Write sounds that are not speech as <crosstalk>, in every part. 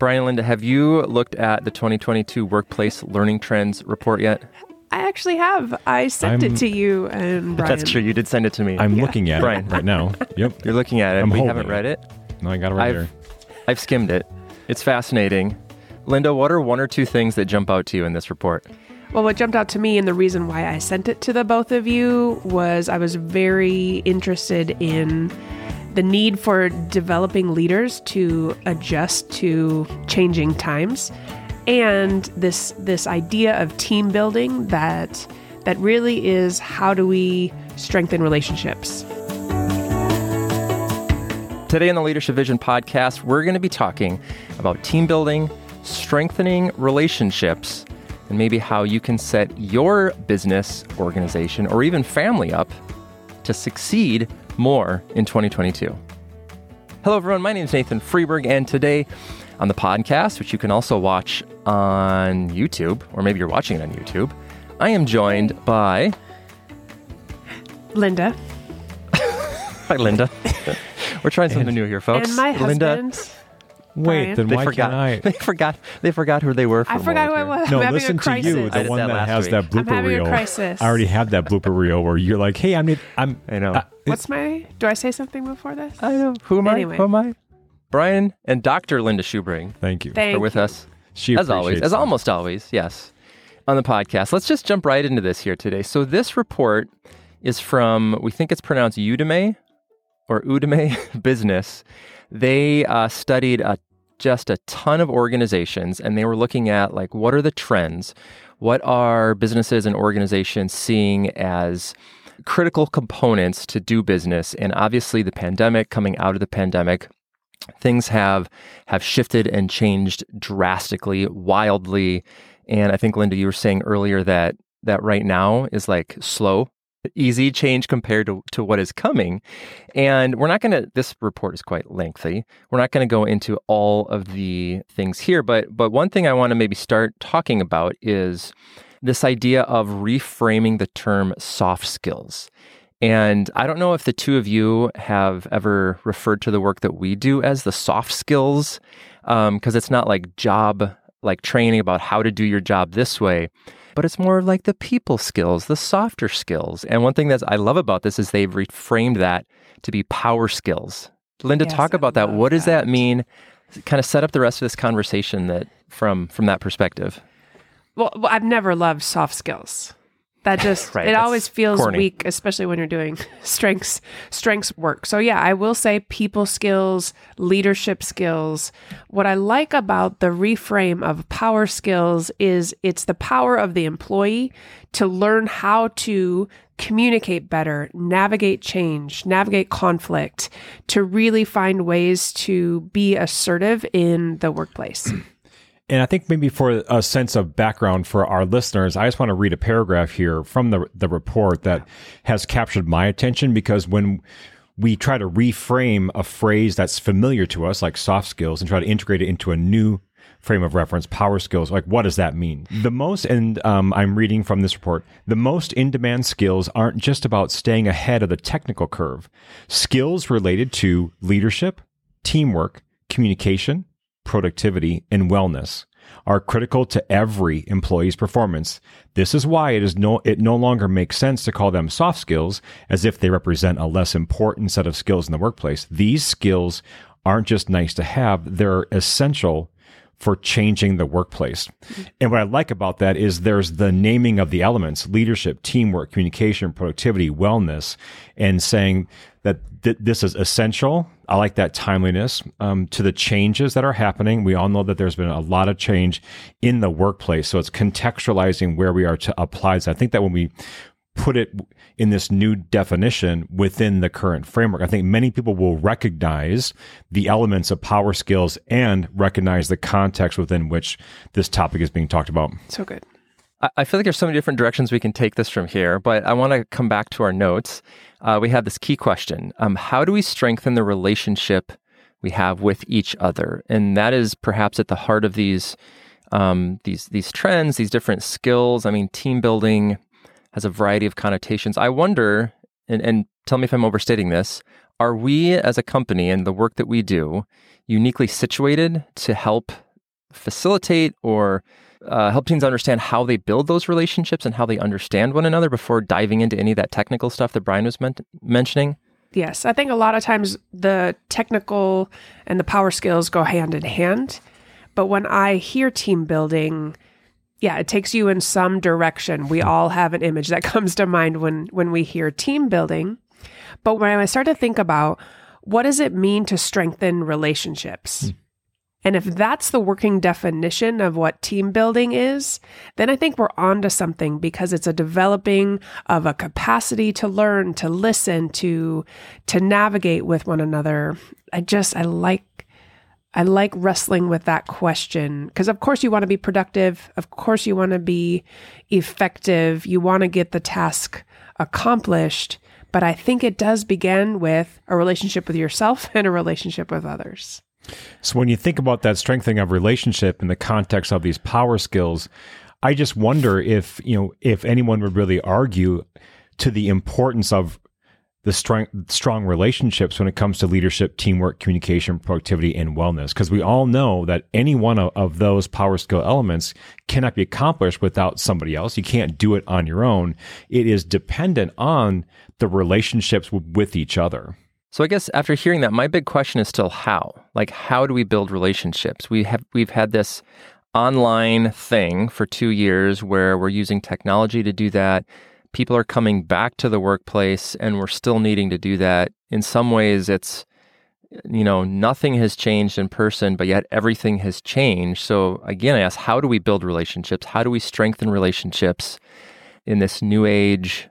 Brian Linda, have you looked at the 2022 Workplace Learning Trends report yet? I actually have. I sent I'm- it to you and Brian. That's true. You did send it to me. I'm looking at Brian. it right now. <laughs> Yep. You're looking at it. I'm we haven't it. read it. No, I got it right I've, there. I've skimmed it. It's fascinating. Linda, what are one or two things that jump out to you in this report? Well, what jumped out to me and the reason why I sent it to the both of you was I was very interested in the need for developing leaders to adjust to changing times and this this idea of team building that that really is how do we strengthen relationships. Today on the Leadership Vision podcast, we're going to be talking about team building, strengthening relationships, and maybe how you can set your business, organization, or even family up to succeed more in 2022. Hello, everyone. My name is Nathan Freeberg, and today on the podcast, which you can also watch on YouTube, or maybe you're watching it on YouTube, I am joined by Linda <laughs> Hi, Linda. <laughs> We're trying something new here, folks. and my Linda, husband. Wait, Brian. then they why forgot. can't I? <laughs> They forgot. They forgot who they were. For I a forgot who I moment was. No, I'm having listen a to crisis. you, I the did one that that last has week. that I'm blooper having a reel. crisis. I already have that blooper reel where you're like, "Hey, I'm I'm." I know. Uh, What's my? Do I say something before this? I know. Who am I? Who am I? Brian and Dr. Linda Schubring Thank you. Thank are with you. us She as always, appreciates as that. almost always. Yes, on the podcast. Let's just jump right into this here today. So this report is from we think it's pronounced Udemy or Udemy <laughs> Business. They uh, studied a, just a ton of organizations, and they were looking at like what are the trends, what are businesses and organizations seeing as critical components to do business, and obviously the pandemic coming out of the pandemic things have have shifted and changed drastically, wildly. And I think Linda, you were saying earlier that that right now is like slow, easy change compared to, to what is coming. And we're not going to. This report is quite lengthy. We're not going to go into all of the things here, but but one thing I want to maybe start talking about is this idea of reframing the term soft skills. And I don't know if the two of you have ever referred to the work that we do as the soft skills, um, because it's not like job, like training about how to do your job this way, but it's more of like the people skills, the softer skills. And one thing that I love about this is they've reframed that to be power skills. Linda, Yes, talk about that. What does that that. mean? Kind of set up the rest of this conversation that from from that perspective. Well, I've never loved soft skills. That just <laughs> Right, it always feels corny. weak, especially when you're doing <laughs> strengths strengths work. So yeah, I will say people skills, leadership skills. What I like about the reframe of power skills is it's the power of the employee to learn how to communicate better, navigate change, navigate conflict, to really find ways to be assertive in the workplace. <clears throat> And I think maybe for a sense of background for our listeners, I just want to read a paragraph here from the the report that has captured my attention because when we try to reframe a phrase that's familiar to us, like soft skills, and try to integrate it into a new frame of reference, power skills, like what does that mean? The most, and um, I'm reading from this report, the most in demand skills aren't just about staying ahead of the technical curve. Skills related to leadership, teamwork, communication, productivity, and wellness are critical to every employee's performance. This is why it is no it no longer makes sense to call them soft skills as if they represent a less important set of skills in the workplace. These skills aren't just nice to have, they're essential for changing the workplace. And what I like about that is there's the naming of the elements leadership, teamwork, communication, productivity, wellness, and saying that th- this is essential. I like that timeliness um, to the changes that are happening. We all know that there's been a lot of change in the workplace. So it's contextualizing where we are to apply this. I think that when we put it in this new definition within the current framework. I think many people will recognize the elements of power skills and recognize the context within which this topic is being talked about. So good. I- I feel like there's so many different directions we can take this from here, but I want to come back to our notes. Uh, we have this key question um, How do we strengthen the relationship we have with each other? And that is perhaps at the heart of these, um, these, these trends, these different skills. I mean, team building has a variety of connotations. I wonder, and, and tell me if I'm overstating this, are we as a company and the work that we do uniquely situated to help facilitate or uh, help teens understand how they build those relationships and how they understand one another before diving into any of that technical stuff that Brian was men- mentioning? Yes, I think a lot of times the technical and the power skills go hand in hand. But when I hear team building, yeah, it takes you in some direction. We all have an image that <laughs> comes to mind when when we hear team building. But when I start to think about what does it mean to strengthen relationships? And if that's the working definition of what team building is, then I think we're on to something because it's a developing of a capacity to learn, to listen, to to navigate with one another. I just I like I like wrestling with that question because of course you want to be productive, of course you want to be effective, you want to get the task accomplished, but I think it does begin with a relationship with yourself <laughs> and a relationship with others. So when you think about that strengthening of relationship in the context of these power skills, I just wonder if, you know, if anyone would really argue to the importance of the strong strong relationships when it comes to leadership, teamwork, communication, productivity, and wellness. Because we all know that any one of, of those power skill elements cannot be accomplished without somebody else. You can't do it on your own. It is dependent on the relationships w- with each other. So I guess after hearing that, my big question is still how. Like, how do we build relationships? We have we've had this online thing for two years where we're using technology to do that. People are coming back to the workplace, and we're still needing to do that. In some ways, it's you know nothing has changed in person, but yet everything has changed. So again, I ask, how do we build relationships? How do we strengthen relationships in this new age?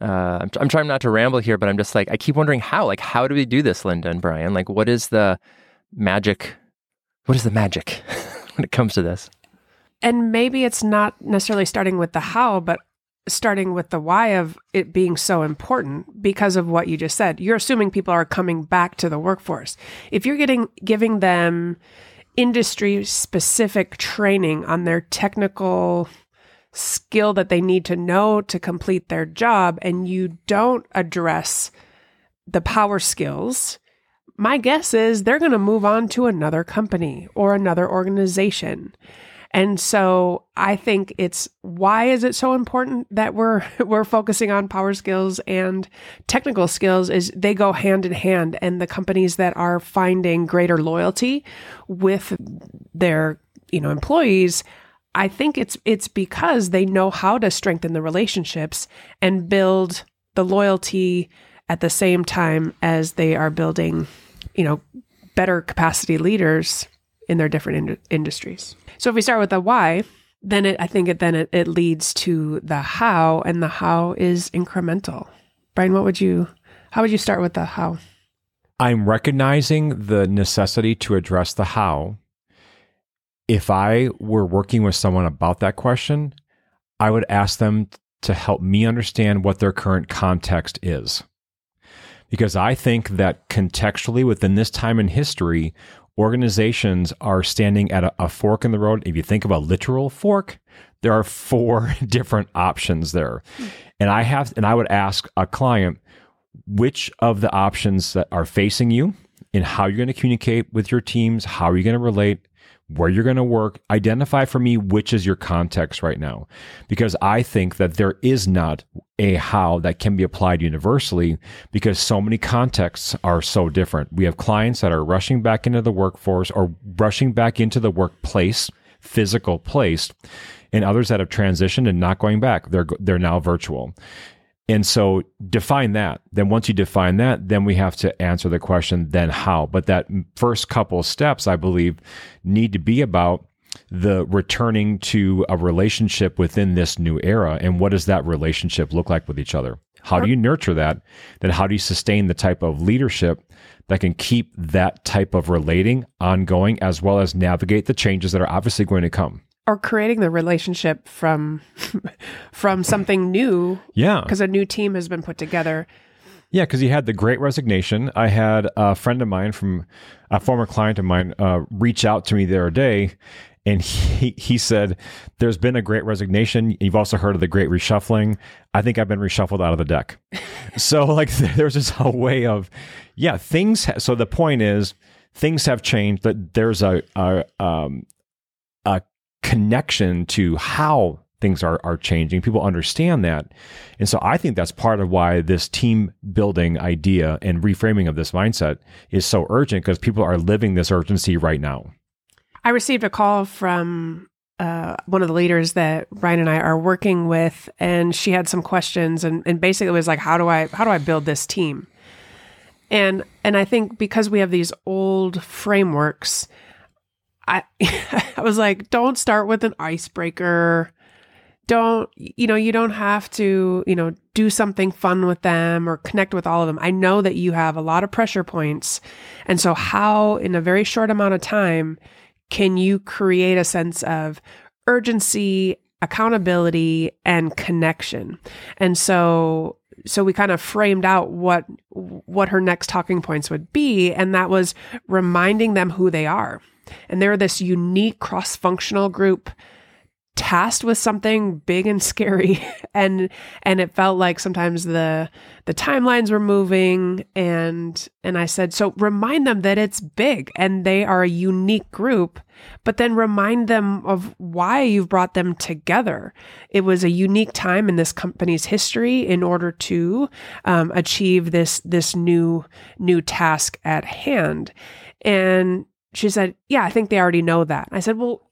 Uh, I'm, I'm trying not to ramble here, but I'm just like, I keep wondering how, like, how do we do this, Linda and Brian? Like, what is the magic? What is the magic <laughs> when it comes to this? And maybe it's not necessarily starting with the how, but starting with the why of it being so important because of what you just said. You're assuming people are coming back to the workforce. If you're getting giving them industry specific training on their technical skill that they need to know to complete their job and you don't address the power skills, my guess is they're going to move on to another company or another organization. And so I think it's why is it so important that we're <laughs> we're focusing on power skills and technical skills is they go hand in hand and the companies that are finding greater loyalty with their you know employees I think it's it's because they know how to strengthen the relationships and build the loyalty at the same time as they are building, you know, better capacity leaders in their different in- industries. So if we start with the why, then it, I think it then it, it leads to the how, and the how is incremental. Brian, what would you? How would you start with the how? I'm recognizing the necessity to address the how if I were working with someone about that question, I would ask them to help me understand what their current context is. Because I think that contextually within this time in history, organizations are standing at a, a, fork in the road. If you think of a literal fork, there are four <laughs> different options there. And I have and I would ask a client which of the options that are facing you and how you're going to communicate with your teams, how are you going to relate, where you're going to work, identify for me which is your context right now. Because I think that there is not a how that can be applied universally because so many contexts are so different. We have clients that are rushing back into the workforce or rushing back into the workplace, physical place, and others that have transitioned and not going back. They're, they're now virtual. And so define that. Then once you define that, then we have to answer the question, then how? But that first couple steps, I believe, need to be about the returning to a relationship within this new era. And what does that relationship look like with each other? How do you nurture that? Then how do you sustain the type of leadership that can keep that type of relating ongoing as well as navigate the changes that are obviously going to come? Or creating the relationship from <laughs> from something new. Yeah. Because a new team has been put together. Yeah, because you had the great resignation. I had a friend of mine from a former client of mine uh, reach out to me the other day, and he he said, "There's been a great resignation. You've also heard of the great reshuffling. I think I've been reshuffled out of the deck." <laughs> so like, <laughs> there's just a way of, yeah, things. Ha- so the point is, things have changed, that there's a, a, um, a connection to how things are, are changing. People understand that. And so I think that's part of why this team building idea and reframing of this mindset is so urgent because people are living this urgency right now. I received a call from uh, one of the leaders that Brian and I are working with, and she had some questions, and, and basically it was like, how do I how do I build this team? And and I think because we have these old frameworks, I <laughs> I was like, don't start with an icebreaker. Don't you know you don't have to you know do something fun with them or connect with all of them. I know that you have a lot of pressure points, and so how in a very short amount of time can you create a sense of urgency, accountability, and connection? And so so we kind of framed out what what her next talking points would be and that was reminding them who they are and they're this unique cross-functional group tasked with something big and scary. <laughs> And and it felt like sometimes the the timelines were moving. And and I said so remind them that it's big and they are a unique group but then remind them of why you've brought them together. It was a unique time in this company's history in order to um, achieve this this new new task at hand. And she said yeah I think they already know that I said well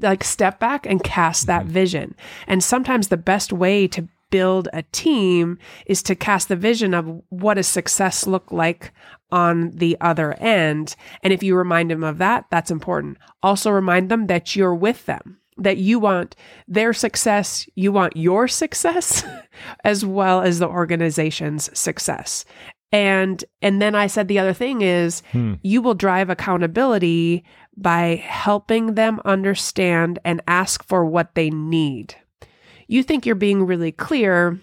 like step back and cast that mm-hmm. vision. And sometimes the best way to build a team is to cast the vision of what does success look like on the other end. And if you remind them of that, that's important. Also remind them that you're with them, that you want their success, you want your success <laughs> as well as the organization's success. And and then I said the other thing is hmm. you will drive accountability by helping them understand and ask for what they need. You think you're being really clear.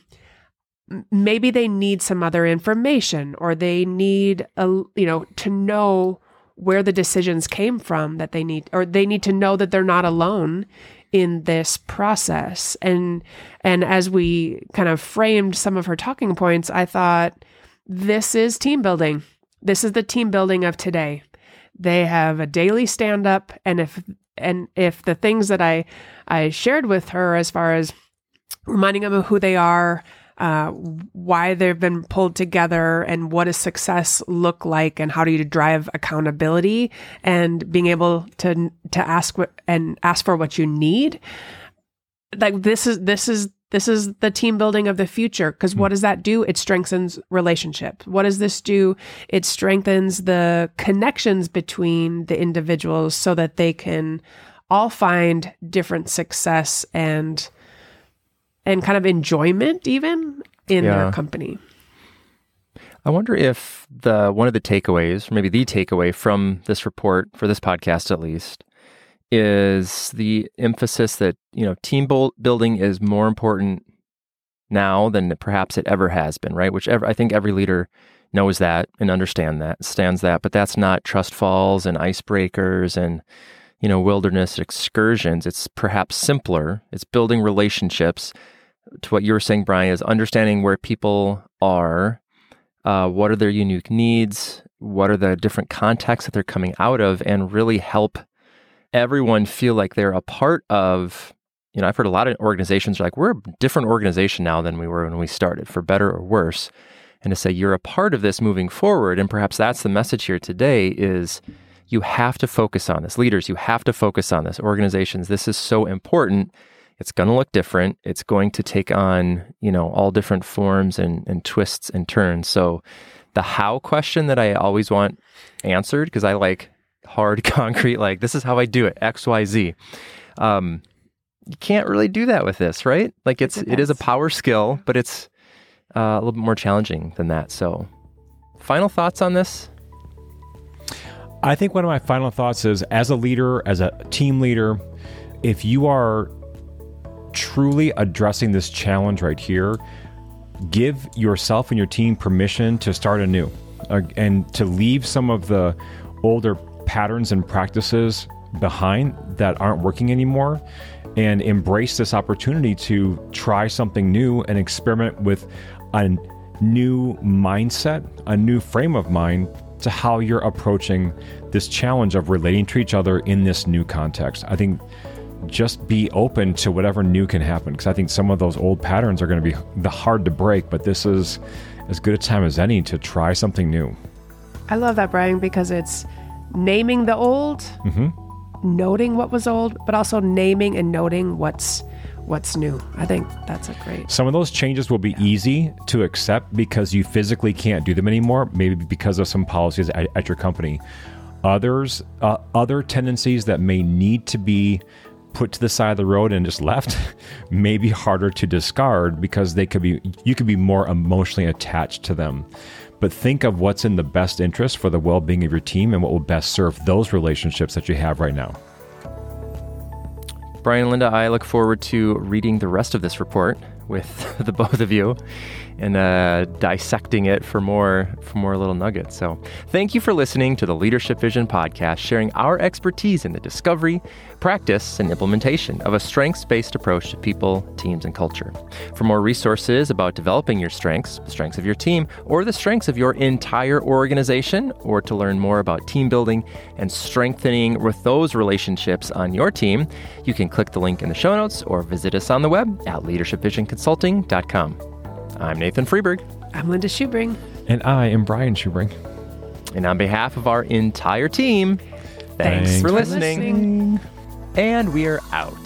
Maybe they need some other information or they need a you know to know where the decisions came from that they need or they need to know that they're not alone in this process. And and as we kind of framed some of her talking points, I thought this is team building. This is the team building of today. They have a daily stand up and if and if the things that I I shared with her as far as reminding them of who they are, uh, why they've been pulled together, and what does success look like, and how do you drive accountability, and being able to to ask what and ask for what you need. Like this is this is this is the team building of the future. Because what hmm. does that do? It strengthens relationship. What does this do? It strengthens the connections between the individuals so that they can all find different success and and kind of enjoyment even in yeah. their company. I wonder if the one of the takeaways, or maybe the takeaway from this report for this podcast at least, is the emphasis that you know team building is more important now than perhaps it ever has been, right? Which ever, I think every leader knows that and understand that, stands that, but that's not trust falls and icebreakers and you know wilderness excursions. It's perhaps simpler. It's building relationships. To what you were saying, Brian, is understanding where people are, uh, what are their unique needs, what are the different contexts that they're coming out of, and really help everyone feel like they're a part of you know i've heard a lot of organizations are like we're a different organization now than we were when we started for better or worse. And to say you're a part of this moving forward and perhaps that's the message here today is you have to focus on this. Leaders you have to focus on this. Organizations this is so important. It's going to look different. It's going to take on you know all different forms and, and twists and turns. So the how question that i always want answered because i like hard <laughs> concrete like this is how I do it X Y Z. Um, you can't really do that with this, right? Like it's it, it is a power skill, but it's uh, a little bit more challenging than that. So, final thoughts on this? I think one of my final thoughts is as a leader, as a team leader, if you are truly addressing this challenge right here, give yourself and your team permission to start anew uh, and to leave some of the older patterns and practices behind that aren't working anymore and embrace this opportunity to try something new and experiment with a new mindset, a new frame of mind to how you're approaching this challenge of relating to each other in this new context. I think just be open to whatever new can happen because I think some of those old patterns are going to be the hard to break, but this is as good a time as any to try something new. I love that, Brian, because it's naming the old, Mm-hmm. noting what was old, but also naming and noting what's what's new. I think that's a great. Some of those changes will be easy to accept because you physically can't do them anymore, maybe because of some policies at, at your company. Others, uh, other tendencies that may need to be put to the side of the road and just left <laughs> may be harder to discard because they could be you could be more emotionally attached to them. But think of what's in the best interest for the well-being of your team and what will best serve those relationships that you have right now. Brian and Linda, I look forward to reading the rest of this report with <laughs> the both of you and uh, dissecting it for more for more little nuggets. So, thank you for listening to the Leadership Vision podcast, sharing our expertise in the discovery, practice, and implementation of a strengths-based approach to people, teams, and culture. For more resources about developing your strengths, the strengths of your team, or the strengths of your entire organization, or to learn more about team building and strengthening with those relationships on your team, you can click the link in the show notes or visit us on the web at leadershipvisionconsulting.com. I'm Nathan Freeberg, I'm Linda Schubring. And I am Brian Schubring. and on behalf of our entire team, thanks, Thanks for for listening. listening. And we're out.